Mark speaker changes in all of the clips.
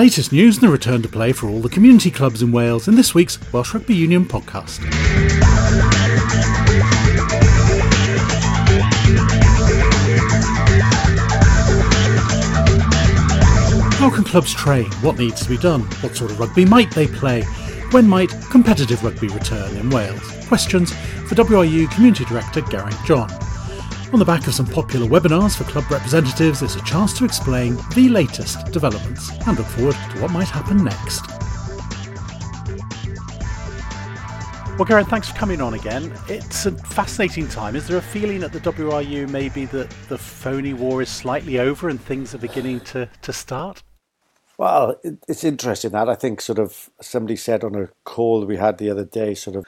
Speaker 1: latest news and the return to play for all the community clubs in Wales in this week's Welsh Rugby Union podcast. How can clubs train? What needs to be done? What sort of rugby might they play? When might competitive rugby return in Wales? Questions for WRU Community Director Geraint John. On the back of some popular webinars for club representatives, there's a chance to explain the latest developments and look forward to what might happen next. Well, Geraint, thanks for coming on again. It's a fascinating time. Is there a feeling at the WRU maybe that the phony war is slightly over and things are beginning to, to start?
Speaker 2: Well, it's interesting that I think sort of somebody said on a call we had the other day, sort of,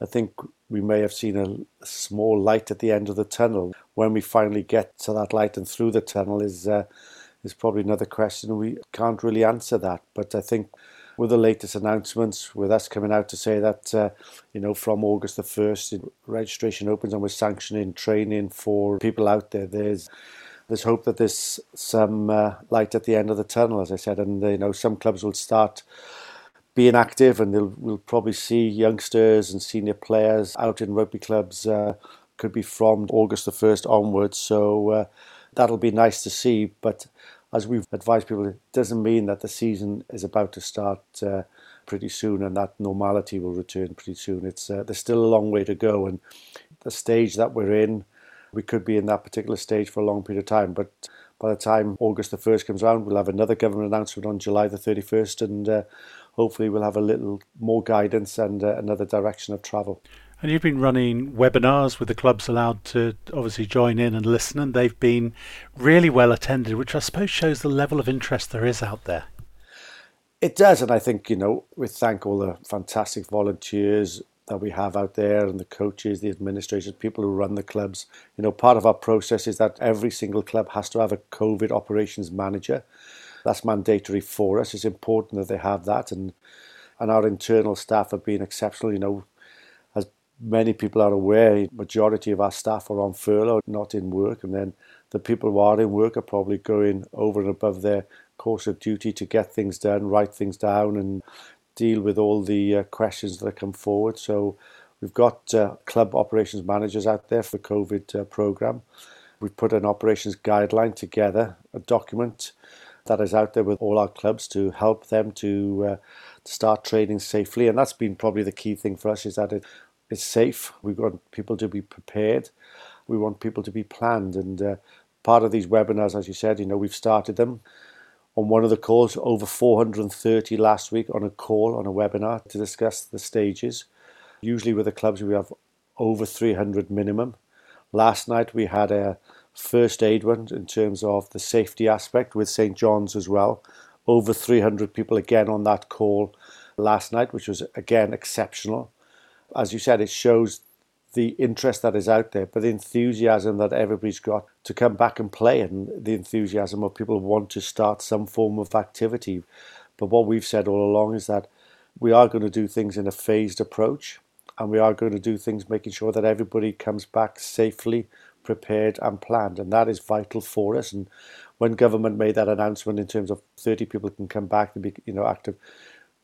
Speaker 2: I think we may have seen a small light at the end of the tunnel. When we finally get to that light and through the tunnel is uh, is probably another question. We can't really answer that, but I think with the latest announcements, with us coming out to say that uh, you know from August the first, registration opens and we're sanctioning training for people out there. There's there's hope that there's some uh, light at the end of the tunnel, as I said, and you know some clubs will start being active, and we'll probably see youngsters and senior players out in rugby clubs. Uh, could be from August the first onwards, so uh, that'll be nice to see. But as we've advised people, it doesn't mean that the season is about to start uh, pretty soon, and that normality will return pretty soon. It's uh, there's still a long way to go, and the stage that we're in, we could be in that particular stage for a long period of time, but by the time August the 1st comes around, we'll have another government announcement on July the 31st, and uh, hopefully we'll have a little more guidance and uh, another direction of travel.
Speaker 1: And you've been running webinars with the clubs allowed to obviously join in and listen, and they've been really well attended, which I suppose shows the level of interest there is out there.
Speaker 2: It does, and I think, you know, we thank all the fantastic volunteers that we have out there and the coaches, the administrators, people who run the clubs. You know, part of our process is that every single club has to have a COVID operations manager that's mandatory for us. It's important that they have that, and and our internal staff have been exceptional. You know, as many people are aware, majority of our staff are on furlough, not in work, and then the people who are in work are probably going over and above their course of duty to get things done, write things down, and deal with all the uh, questions that come forward. So we've got uh, club operations managers out there for the COVID uh, program. We've put an operations guideline together, a document that is out there with all our clubs to help them to, uh, to start training safely. And that's been probably the key thing for us is that it, it's safe. We want people to be prepared. We want people to be planned. And uh, part of these webinars, as you said, you know, we've started them on one of the calls, over 430 last week on a call, on a webinar to discuss the stages. Usually with the clubs, we have over 300 minimum. Last night we had a first aid one in terms of the safety aspect with St John's as well. Over 300 people again on that call last night, which was again exceptional. As you said, it shows the interest that is out there, but the enthusiasm that everybody's got to come back and play, and the enthusiasm of people want to start some form of activity. But what we've said all along is that we are going to do things in a phased approach, and we are going to do things making sure that everybody comes back safely prepared and planned, and that is vital for us. And when government made that announcement in terms of 30 people can come back and be, you know, active,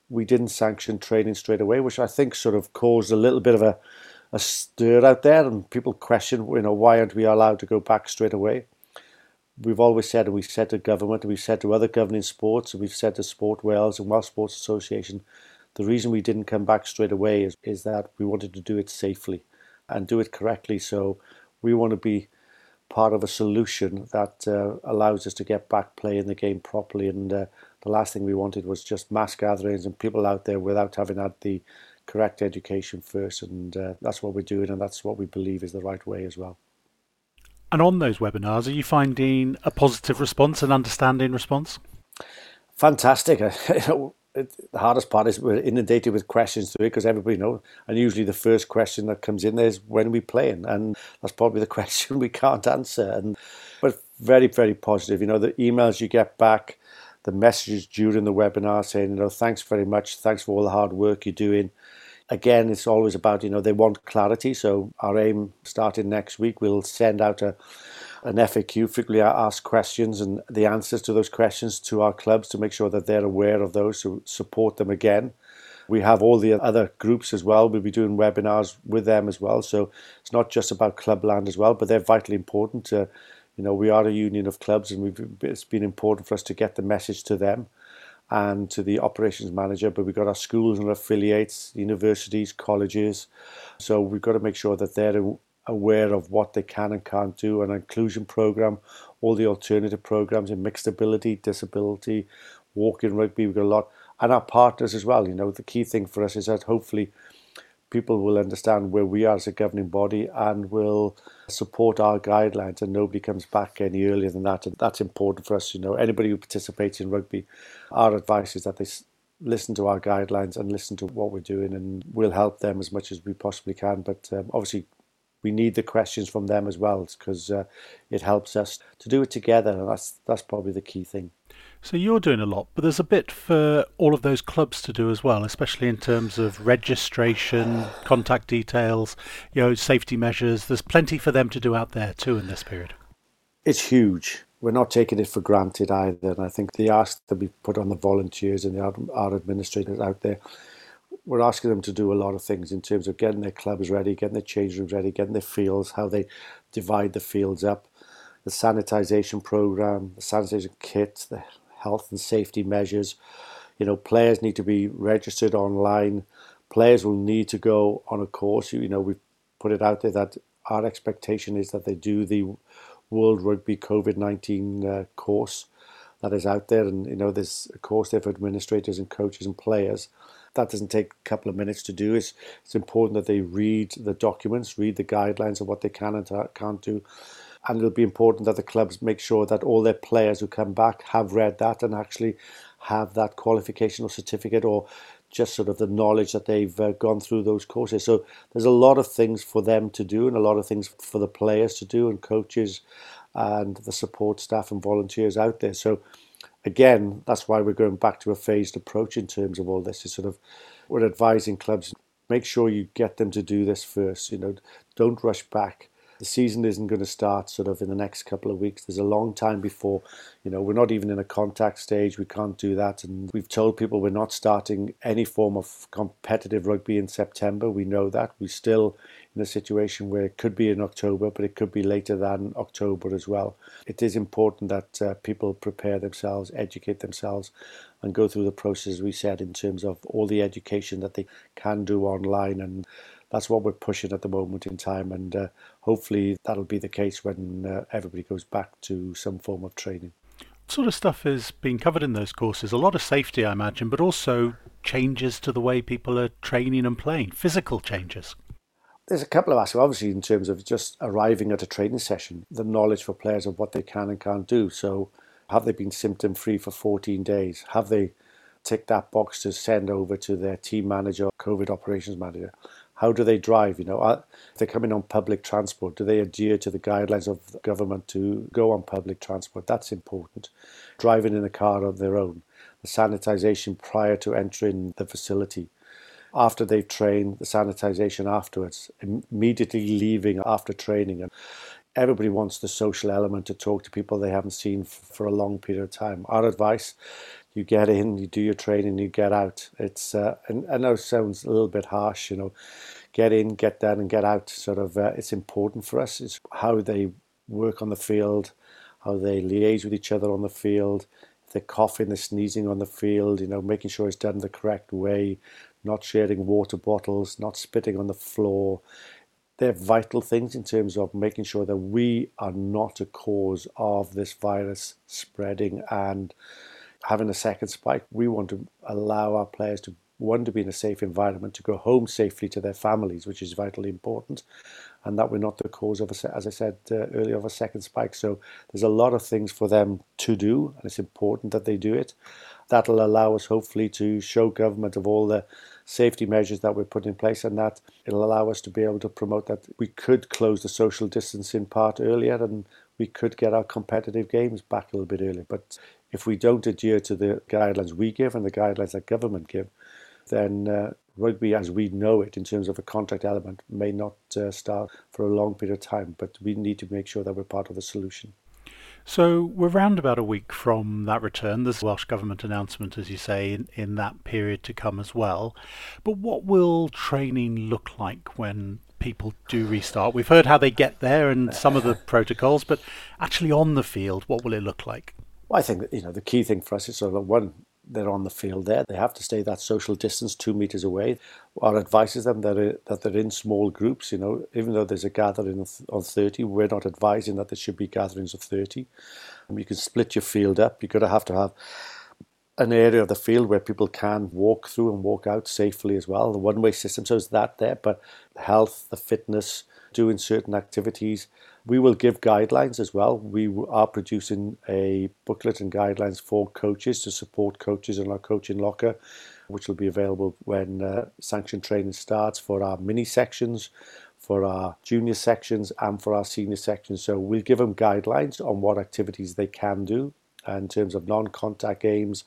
Speaker 2: we didn't sanction training straight away, which I think sort of caused a little bit of a, a stir out there, and people question, you know, why aren't we allowed to go back straight away? We've always said, and we've said to government, and we've said to other governing sports, and we've said to Sport Wales and Welsh Sports Association, the reason we didn't come back straight away is, is that we wanted to do it safely and do it correctly. So we want to be part of a solution that uh, allows us to get back playing the game properly. And uh, the last thing we wanted was just mass gatherings and people out there without having had the correct education first. And uh, that's what we're doing, and that's what we believe is the right way as well.
Speaker 1: And on those webinars, are you finding a positive response an understanding response?
Speaker 2: Fantastic. it, the hardest part is we're inundated with questions to it because everybody knows. And usually the first question that comes in there is when are we playing? And that's probably the question we can't answer. And but very, very positive. You know, the emails you get back, the messages during the webinar saying, you know, thanks very much, thanks for all the hard work you're doing. Again, it's always about, you know, they want clarity. So our aim starting next week, we'll send out a an FAQ, frequently asked questions, and the answers to those questions to our clubs to make sure that they're aware of those to support them again. We have all the other groups as well. We'll be doing webinars with them as well. So it's not just about Clubland as well, but they're vitally important. To, you know, we are a union of clubs, and it's been important for us to get the message to them and to the operations manager. But we've got our schools and affiliates, universities, colleges. So we've got to make sure that they're aware of what they can and can't do. An inclusion program, all the alternative programs in mixed ability, disability, walking rugby. We've got a lot, and our partners as well. You know, the key thing for us is that hopefully people will understand where we are as a governing body and will support our guidelines and nobody comes back any earlier than that and that's important for us you know anybody who participates in rugby our advice is that they listen to our guidelines and listen to what we're doing and we'll help them as much as we possibly can but um, obviously we need the questions from them as well because uh, it helps us to do it together and that's that's probably the key thing.
Speaker 1: So you're doing a lot but there's a bit for all of those clubs to do as well especially in terms of registration contact details you know safety measures. There's plenty for them to do out there too in this period.
Speaker 2: It's huge. We're not taking it for granted either and i think the ask that we put on the volunteers and the, our administrators out there we're asking them to do a lot of things in terms of getting their clubs ready, getting their change rooms ready, getting their fields, how they divide the fields up, the sanitisation program, the sanitisation kit, the health and safety measures. You know, players need to be registered online. Players will need to go on a course. You know, we've put it out there that our expectation is that they do the World Rugby COVID 19 uh, course that is out there. And, you know, there's a course there for administrators and coaches and players that doesn't take a couple of minutes to do. It's, it's important that they read the documents, read the guidelines of what they can and can't do. And it'll be important that the clubs make sure that all their players who come back have read that and actually have that qualification or certificate or just sort of the knowledge that they've uh, gone through those courses. So there's a lot of things for them to do and a lot of things for the players to do and coaches and the support staff and volunteers out there. So again, that's why we're going back to a phased approach in terms of all this. Is sort of we're advising clubs make sure you get them to do this first. You know, don't rush back the season isn't going to start sort of in the next couple of weeks. There's a long time before, you know, we're not even in a contact stage. We can't do that. And we've told people we're not starting any form of competitive rugby in September. We know that. We're still in a situation where it could be in October, but it could be later than October as well. It is important that uh, people prepare themselves, educate themselves, and go through the process we said in terms of all the education that they can do online and that's what we're pushing at the moment in time, and uh, hopefully that'll be the case when uh, everybody goes back to some form of training.
Speaker 1: What sort of stuff is being covered in those courses? A lot of safety, I imagine, but also changes to the way people are training and playing, physical changes.
Speaker 2: There's a couple of aspects, obviously, in terms of just arriving at a training session, the knowledge for players of what they can and can't do. So, have they been symptom free for 14 days? Have they ticked that box to send over to their team manager, COVID operations manager? How do they drive? You know, are, if they're coming on public transport, do they adhere to the guidelines of the government to go on public transport? That's important. Driving in a car of their own. The sanitisation prior to entering the facility. After they've trained, the sanitisation afterwards. Immediately leaving after training. And everybody wants the social element to talk to people they haven't seen for a long period of time. Our advice you get in, you do your training, you get out. It's uh, and I know it sounds a little bit harsh, you know, get in, get down, and get out. Sort of, uh, it's important for us. It's how they work on the field, how they liaise with each other on the field. They're coughing, they're sneezing on the field, you know, making sure it's done the correct way, not sharing water bottles, not spitting on the floor. They're vital things in terms of making sure that we are not a cause of this virus spreading and having a second spike, we want to allow our players to one to be in a safe environment, to go home safely to their families, which is vitally important, and that we're not the cause of, a, as I said uh, earlier, of a second spike. So there's a lot of things for them to do, and it's important that they do it. That'll allow us hopefully to show government of all the safety measures that we're putting in place, and that it'll allow us to be able to promote that we could close the social distancing part earlier, and we could get our competitive games back a little bit earlier. But if we don't adhere to the guidelines we give and the guidelines that government give, then uh, rugby as we know it in terms of a contract element may not uh, start for a long period of time, but we need to make sure that we're part of the solution.
Speaker 1: So we're around about a week from that return. There's a Welsh Government announcement, as you say, in, in that period to come as well. But what will training look like when people do restart? We've heard how they get there and some of the protocols, but actually on the field, what will it look like?
Speaker 2: Well, I think that, you know the key thing for us is sort of one they're on the field there. They have to stay that social distance two meters away. Our advice is them that, are, that they're in small groups. You know, even though there's a gathering of 30, we're not advising that there should be gatherings of 30. And you can split your field up. You're going to have to have an area of the field where people can walk through and walk out safely as well. The one-way system, so is that there, but health, the fitness, doing certain activities. We will give guidelines as well. We are producing a booklet and guidelines for coaches to support coaches in our coaching locker, which will be available when uh, sanction training starts for our mini sections, for our junior sections, and for our senior sections. So we'll give them guidelines on what activities they can do in terms of non-contact games,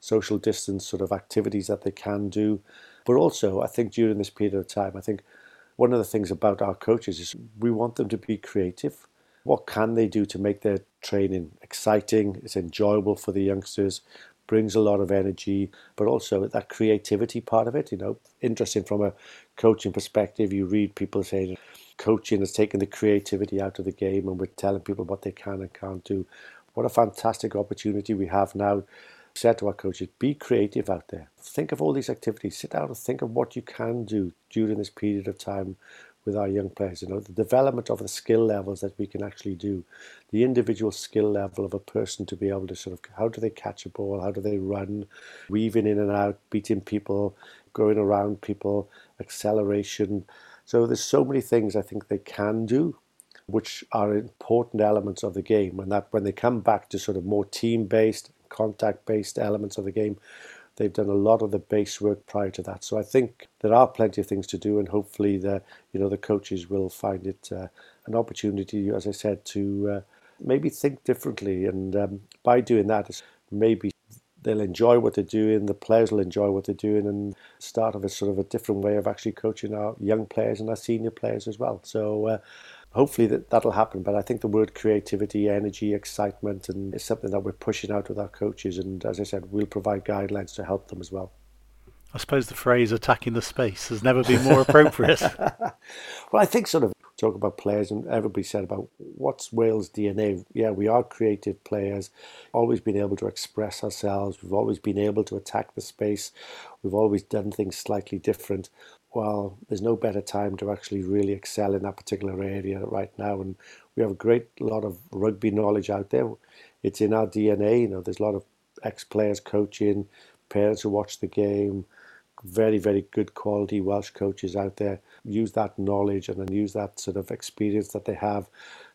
Speaker 2: social distance sort of activities that they can do. But also, I think during this period of time, I think one of the things about our coaches is we want them to be creative. What can they do to make their training exciting? It's enjoyable for the youngsters, brings a lot of energy, but also that creativity part of it. You know, interesting from a coaching perspective. You read people saying coaching has taken the creativity out of the game, and we're telling people what they can and can't do. What a fantastic opportunity we have now said to our coaches, be creative out there. Think of all these activities. Sit down and think of what you can do during this period of time with our young players. You know, the development of the skill levels that we can actually do, the individual skill level of a person to be able to sort of how do they catch a ball, how do they run, weaving in and out, beating people, going around people, acceleration. So there's so many things I think they can do which are important elements of the game and that when they come back to sort of more team based contact based elements of the game. They've done a lot of the base work prior to that. So I think there are plenty of things to do, and hopefully the you know the coaches will find it uh, an opportunity, as I said, to uh, maybe think differently. And um, by doing that, maybe they'll enjoy what they're doing, the players will enjoy what they're doing, and start of a sort of a different way of actually coaching our young players and our senior players as well. So uh, hopefully that that'll happen. But I think the word creativity, energy, excitement, and is something that we're pushing out with our coaches. And as I said, we'll provide guidelines to help them as well.
Speaker 1: I suppose the phrase attacking the space has never been more appropriate.
Speaker 2: well, I think sort of talk about players, and everybody said about what's Wales' DNA. Yeah, we are creative players, always been able to express ourselves, we've always been able to attack the space, we've always done things slightly different well, there's no better time to actually really excel in that particular area right now. And we have a great lot of rugby knowledge out there. It's in our DNA. You know, there's a lot of ex-players coaching, parents who watch the game, very, very good quality Welsh coaches out there. Use that knowledge and then use that sort of experience that they have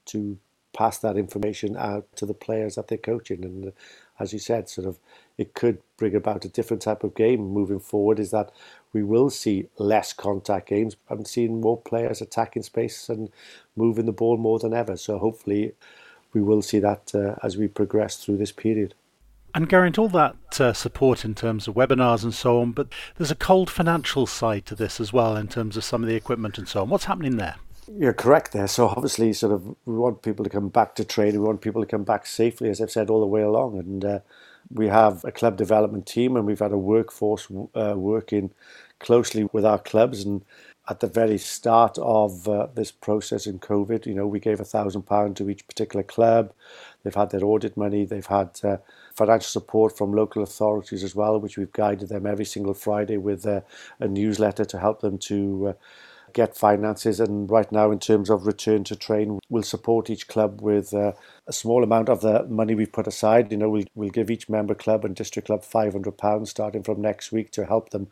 Speaker 2: to pass that information out to the players that they're coaching. And uh, as you said, sort of it could bring about a different type of game moving forward. Is that we will see less contact games. I'm seeing more players attacking space and moving the ball more than ever. So hopefully, we will see that uh, as we progress through this period.
Speaker 1: And Geraint, all that uh, support in terms of webinars and so on, but there's a cold financial side to this as well in terms of some of the equipment and so on. What's happening there?
Speaker 2: You're correct there. So obviously, sort of, we want people to come back to training. We want people to come back safely, as I've said all the way along. And uh, we have a club development team, and we've had a workforce uh, working closely with our clubs. And at the very start of uh, this process in COVID, you know, we gave a thousand pound to each particular club. They've had their audit money. They've had uh, financial support from local authorities as well, which we've guided them every single Friday with a newsletter to help them to uh, get finances. And right now, in terms of return to train, we'll support each club with uh, a small amount of the money we've put aside. You know, we'll, we'll give each member club and district club £500 starting from next week to help them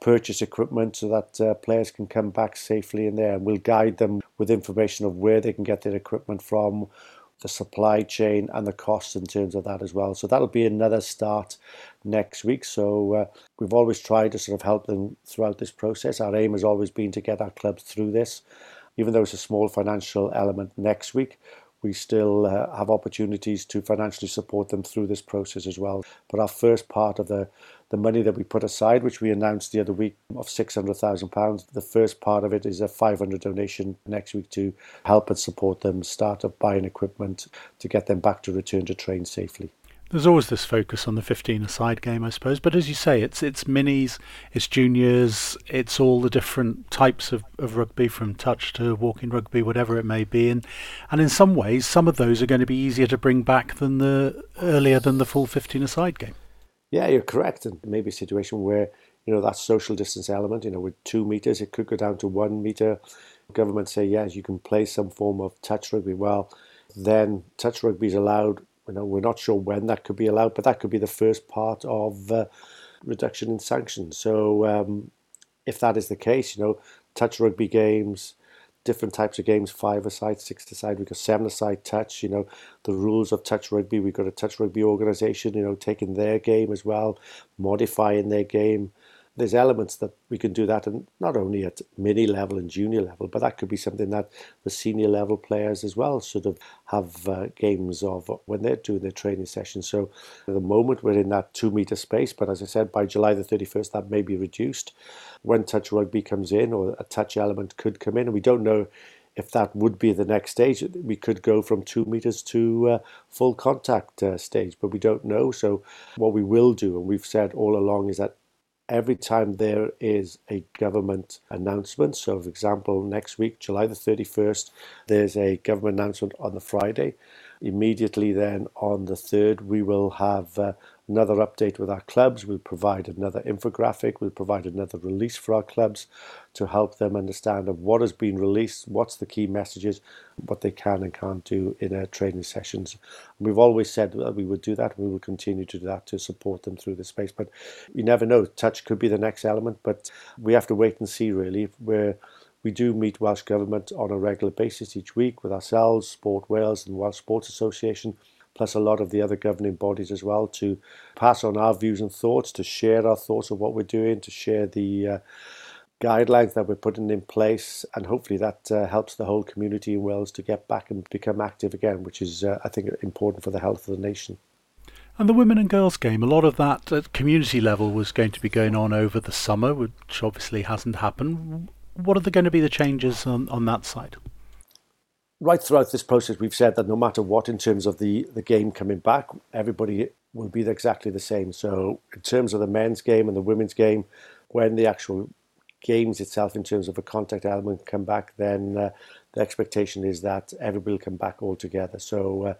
Speaker 2: purchase equipment so that uh, players can come back safely in there. And we'll guide them with information of where they can get their equipment from, the supply chain and the costs in terms of that as well. So that'll be another start next week. So uh, we've always tried to sort of help them throughout this process. Our aim has always been to get our clubs through this. Even though it's a small financial element next week, we still uh, have opportunities to financially support them through this process as well. But our first part of the, the money that we put aside, which we announced the other week of £600,000. The first part of it is a 500 donation next week to help and support them start up buying equipment to get them back to return to train safely.
Speaker 1: There's always this focus on the 15 aside game, I suppose. But as you say, it's it's minis, it's juniors, it's all the different types of, of rugby from touch to walking rugby, whatever it may be. And and in some ways, some of those are going to be easier to bring back than the earlier than the full 15 aside game.
Speaker 2: Yeah, you're correct. And maybe a situation where you know that social distance element, you know, with two meters, it could go down to one meter. Government say yes, you can play some form of touch rugby. Well, then touch rugby is allowed you know, we're not sure when that could be allowed, but that could be the first part of uh, reduction in sanctions. So um, if that is the case, you know, touch rugby games, different types of games, five aside, six aside, we've got seven aside touch, you know, the rules of touch rugby, we've got a touch rugby organisation, you know, taking their game as well, modifying their game there's elements that we can do that, and not only at mini level and junior level, but that could be something that the senior level players as well sort of have uh, games of when they're doing their training sessions. So at the moment we're in that two meter space, but as I said, by July the 31st, that may be reduced. When touch rugby comes in, or a touch element could come in, and we don't know if that would be the next stage, we could go from two meters to uh, full contact uh, stage, but we don't know. So, what we will do, and we've said all along, is that every time there is a government announcement. So, for example, next week, July the 31st, there's a government announcement on the Friday. Immediately then on the 3rd, we will have uh, another update with our clubs. We'll provide another infographic. We'll provide another release for our clubs to help them understand of what has been released, what's the key messages, what they can and can't do in our training sessions. And we've always said that we would do that. We will continue to do that to support them through the space. But you never know. Touch could be the next element, but we have to wait and see really where we do meet Welsh Government on a regular basis each week with ourselves, Sport Wales and Welsh Sports Association plus a lot of the other governing bodies as well, to pass on our views and thoughts, to share our thoughts of what we're doing, to share the uh, guidelines that we're putting in place, and hopefully that uh, helps the whole community in Wales to get back and become active again, which is, uh, I think, important for the health of the nation.
Speaker 1: And the women and girls game, a lot of that at community level was going to be going on over the summer, which obviously hasn't happened. What are there going to be the changes on, on that side?
Speaker 2: Right throughout this process, we've said that no matter what, in terms of the, the game coming back, everybody will be exactly the same. So, in terms of the men's game and the women's game, when the actual games itself, in terms of a contact element, come back, then uh, the expectation is that everybody will come back all together. So, uh,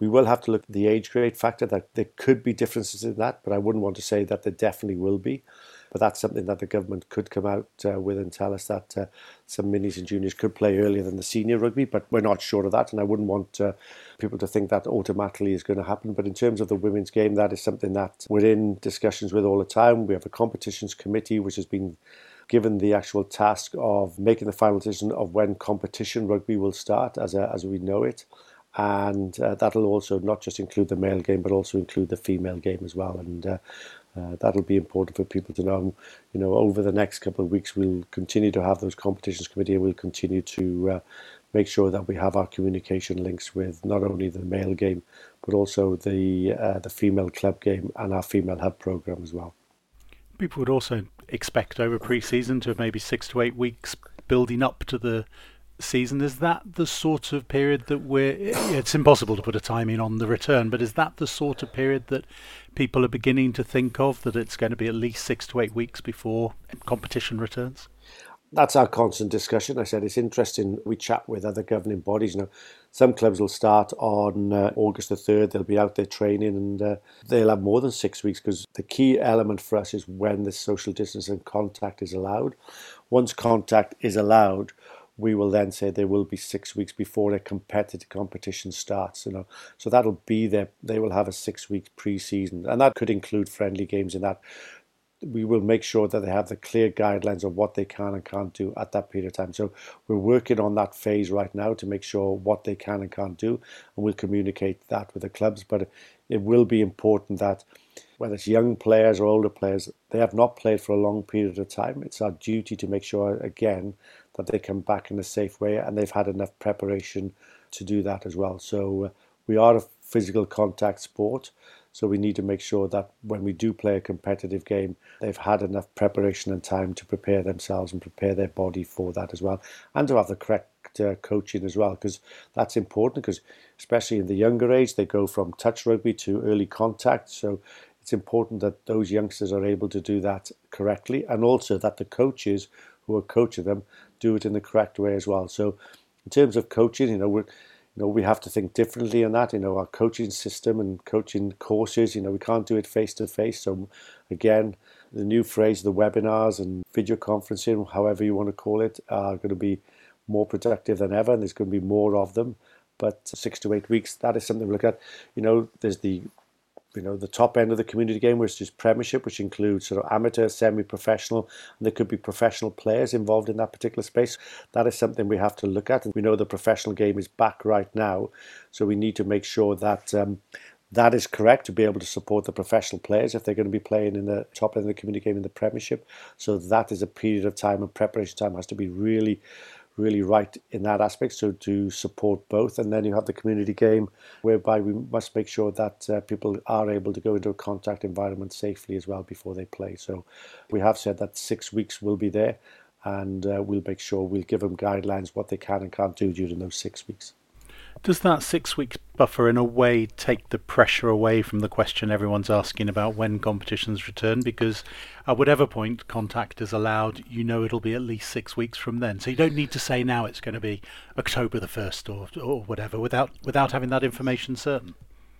Speaker 2: we will have to look at the age grade factor. That there could be differences in that, but I wouldn't want to say that there definitely will be. But that's something that the government could come out uh, with and tell us that uh, some minis and juniors could play earlier than the senior rugby, but we're not sure of that. And I wouldn't want uh, people to think that automatically is going to happen. But in terms of the women's game, that is something that we're in discussions with all the time. We have a competitions committee which has been given the actual task of making the final decision of when competition rugby will start as, a, as we know it and uh, that'll also not just include the male game but also include the female game as well and uh, uh, that'll be important for people to know. You know, over the next couple of weeks, we'll continue to have those competitions committee, and we'll continue to uh, make sure that we have our communication links with not only the male game, but also the uh, the female club game and our female hub program as well.
Speaker 1: People would also expect over pre-season to have maybe six to eight weeks building up to the season. Is that the sort of period that we're? It's impossible to put a timing on the return, but is that the sort of period that people are beginning to think of? That it's going to be at least six to eight weeks before competition returns.
Speaker 2: That's our constant discussion. I said it's interesting. We chat with other governing bodies. Know, some clubs will start on uh, August the third. They'll be out there training, and uh, they'll have more than six weeks because the key element for us is when the social distance and contact is allowed. Once contact is allowed, we will then say there will be six weeks before a competitive competition starts. You know, so that'll be there. They will have a six week pre-season, and that could include friendly games in that. We will make sure that they have the clear guidelines of what they can and can't do at that period of time. So we're working on that phase right now to make sure what they can and can't do, and we'll communicate that with the clubs. But it will be important that whether it's young players or older players, they have not played for a long period of time. It's our duty to make sure again that they come back in a safe way and they've had enough preparation to do that as well. So uh, we are a physical contact sport. So we need to make sure that when we do play a competitive game, they've had enough preparation and time to prepare themselves and prepare their body for that as well, and to have the correct uh, coaching as well, because that's important. Because especially in the younger age, they go from touch rugby to early contact. So it's important that those youngsters are able to do that correctly, and also that the coaches who are coaching them do it in the correct way as well. So in terms of coaching, you know, we're you know, we have to think differently on that. You know, our coaching system and coaching courses, you know, we can't do it face to face. So, again, the new phrase, the webinars and video conferencing, however you want to call it, are going to be more productive than ever, and there's going to be more of them. But six to eight weeks, that is something we look at. You know, there's the you know the top end of the community game, which is Premiership, which includes sort of amateur, semi-professional, and there could be professional players involved in that particular space. That is something we have to look at, and we know the professional game is back right now, so we need to make sure that. Um, that is correct to be able to support the professional players if they're going to be playing in the top end of the community game in the Premiership. So that is a period of time and preparation time has to be really really right in that aspect. So to support both, and then you have the community game, whereby we must make sure that uh, people are able to go into a contact environment safely as well before they play. So we have said that six weeks will be there, and uh, we'll make sure we'll give them guidelines what they can and can't do during those six weeks.
Speaker 1: Does that six weeks buffer, in a way, take the pressure away from the question everyone's asking about when competitions return? Because at whatever point contact is allowed, you know it'll be at least six weeks from then. So you don't need to say now it's going to be October the 1st or, or whatever without, without having that information certain.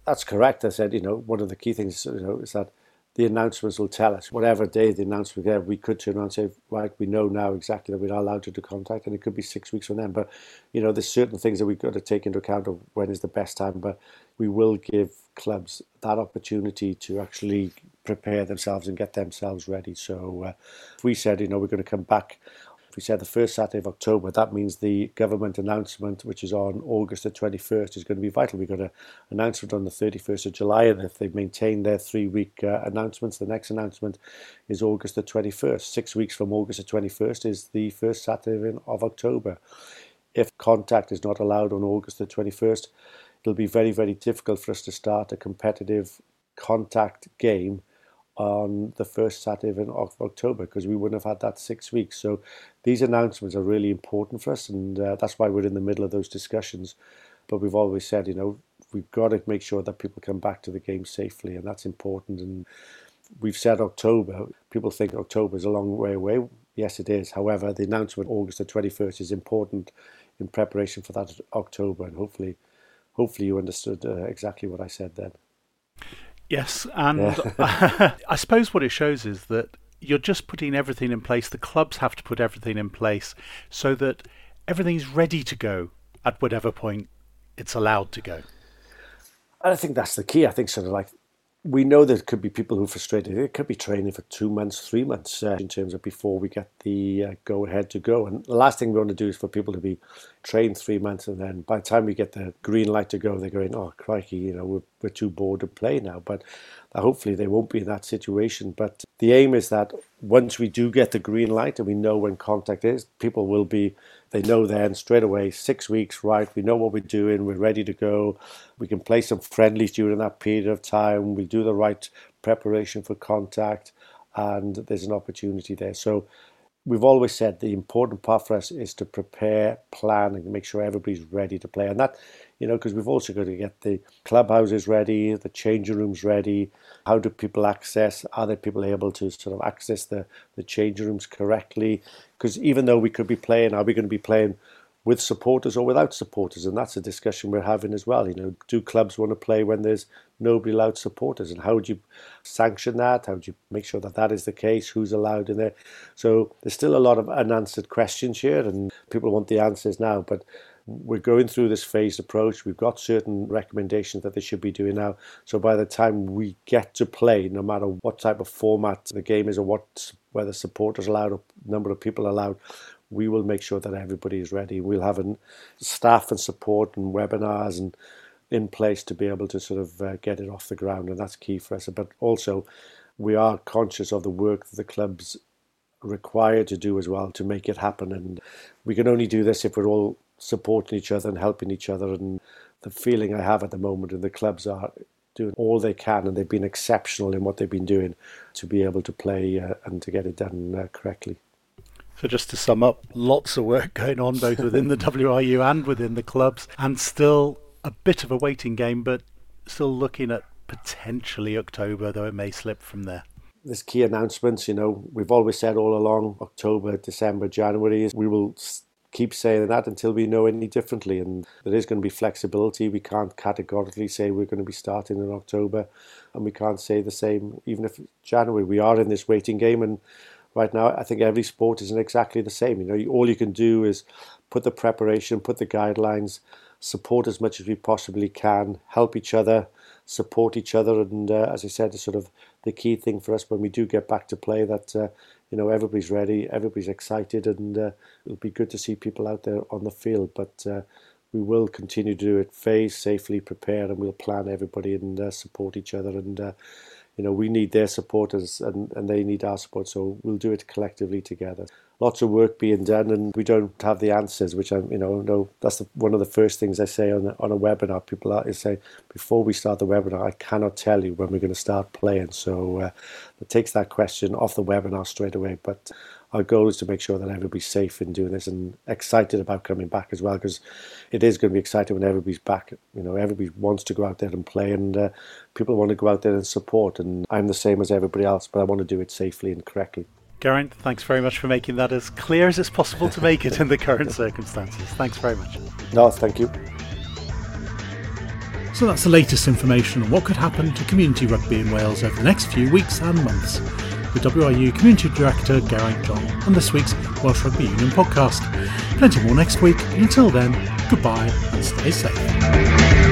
Speaker 2: That's correct. I said, you know, one of the key things you know, is that the announcements will tell us. Whatever day the announcement get, we could turn around and say, right, we know now exactly that we're not allowed to do contact, and it could be six weeks from then. But, you know, there's certain things that we've got to take into account of when is the best time. But we will give clubs that opportunity to actually prepare themselves and get themselves ready. So uh, if we said, you know, we're going to come back we said the first Saturday of October, that means the government announcement, which is on August the 21st, is going to be vital. We've got an announcement on the 31st of July, and if they maintain their three week uh, announcements, the next announcement is August the 21st. Six weeks from August the 21st is the first Saturday of October. If contact is not allowed on August the 21st, it'll be very, very difficult for us to start a competitive contact game on the first Saturday of October because we wouldn't have had that six weeks. So these announcements are really important for us, and uh, that's why we're in the middle of those discussions. But we've always said, you know, we've got to make sure that people come back to the game safely, and that's important. And we've said October. People think October is a long way away. Yes, it is. However, the announcement August the 21st is important in preparation for that October, and hopefully, hopefully you understood uh, exactly what I said then.
Speaker 1: Yes, and yeah. I suppose what it shows is that you're just putting everything in place. The clubs have to put everything in place so that everything's ready to go at whatever point it's allowed to go.
Speaker 2: And I think that's the key. I think sort of like we know there could be people who are frustrated. It could be training for two months, three months uh, in terms of before we get the uh, go ahead to go. And the last thing we want to do is for people to be trained three months and then by the time we get the green light to go, they're going, oh, crikey, you know, we're, we're too bored to play now. But hopefully they won't be in that situation. But the aim is that once we do get the green light and we know when contact is, people will be they know then straight away, six weeks, right, we know what we're doing, we're ready to go. We can play some friendlies during that period of time. We'll do the right preparation for contact, and there's an opportunity there. So we've always said the important part for us is to prepare, plan, and make sure everybody's ready to play. And that, you know, because we've also got to get the clubhouses ready, the changing rooms ready. How do people access? Are there people able to sort of access the, the changing rooms correctly? Because even though we could be playing, are we going to be playing with supporters or without supporters, and that's a discussion we're having as well. You know, do clubs want to play when there's nobody allowed supporters, and how would you sanction that? How would you make sure that that is the case? Who's allowed in there? So there's still a lot of unanswered questions here, and people want the answers now. But we're going through this phased approach. We've got certain recommendations that they should be doing now. So by the time we get to play, no matter what type of format the game is or what whether supporters allowed or number of people allowed, we will make sure that everybody is ready. We'll have an staff and support and webinars and in place to be able to sort of uh, get it off the ground, and that's key for us. But also, we are conscious of the work that the clubs required to do as well to make it happen, and we can only do this if we're all supporting each other and helping each other. And the feeling I have at the moment in the clubs are doing all they can, and they've been exceptional in what they've been doing to be able to play uh, and to get it done uh, correctly.
Speaker 1: So just to sum up, lots of work going on both within the WRU and within the clubs, and still a bit of a waiting game, but still looking at potentially October, though it may slip from there
Speaker 2: there's key announcements. You know, we've always said all along October, December, January. We will keep saying that until we know any differently. And there is going to be flexibility. We can't categorically say we're going to be starting in October, and we can't say the same even if January. We are in this waiting game, and right now I think every sport isn't exactly the same. You know, all you can do is put the preparation, put the guidelines, support as much as we possibly can, help each other, support each other, and uh, as I said, it's sort of the key thing for us when we do get back to play that uh, you know everybody's ready, everybody's excited, and uh, it'll be good to see people out there on the field. But uh, we will continue to do it phase safely, prepare, and we'll plan everybody and uh, support each other. And uh, you know we need their supporters, and, and they need our support, so we'll do it collectively together. Lots of work being done and we don't have the answers which i'm you know no that's the, one of the first things i say on, on a webinar. People are say before we start the webinar i cannot tell you when we're going to start playing. So uh, it takes that question off the webinar straight away but our goal is to make sure that everybody's safe in doing this and excited about coming back as well because it is going to be exciting when everybody's back you know everybody wants to go out there and play and uh, people want to go out there and support and i'm the same as everybody else but i want to do it safely and correctly
Speaker 1: Geraint, thanks very much for making that as clear as it's possible to make it in the current circumstances. Thanks very much.
Speaker 2: No, thank you.
Speaker 1: So that's the latest information on what could happen to community rugby in Wales over the next few weeks and months. With WRU Community Director Geraint John on this week's Welsh Rugby Union podcast. Plenty more next week, and until then, goodbye and stay safe.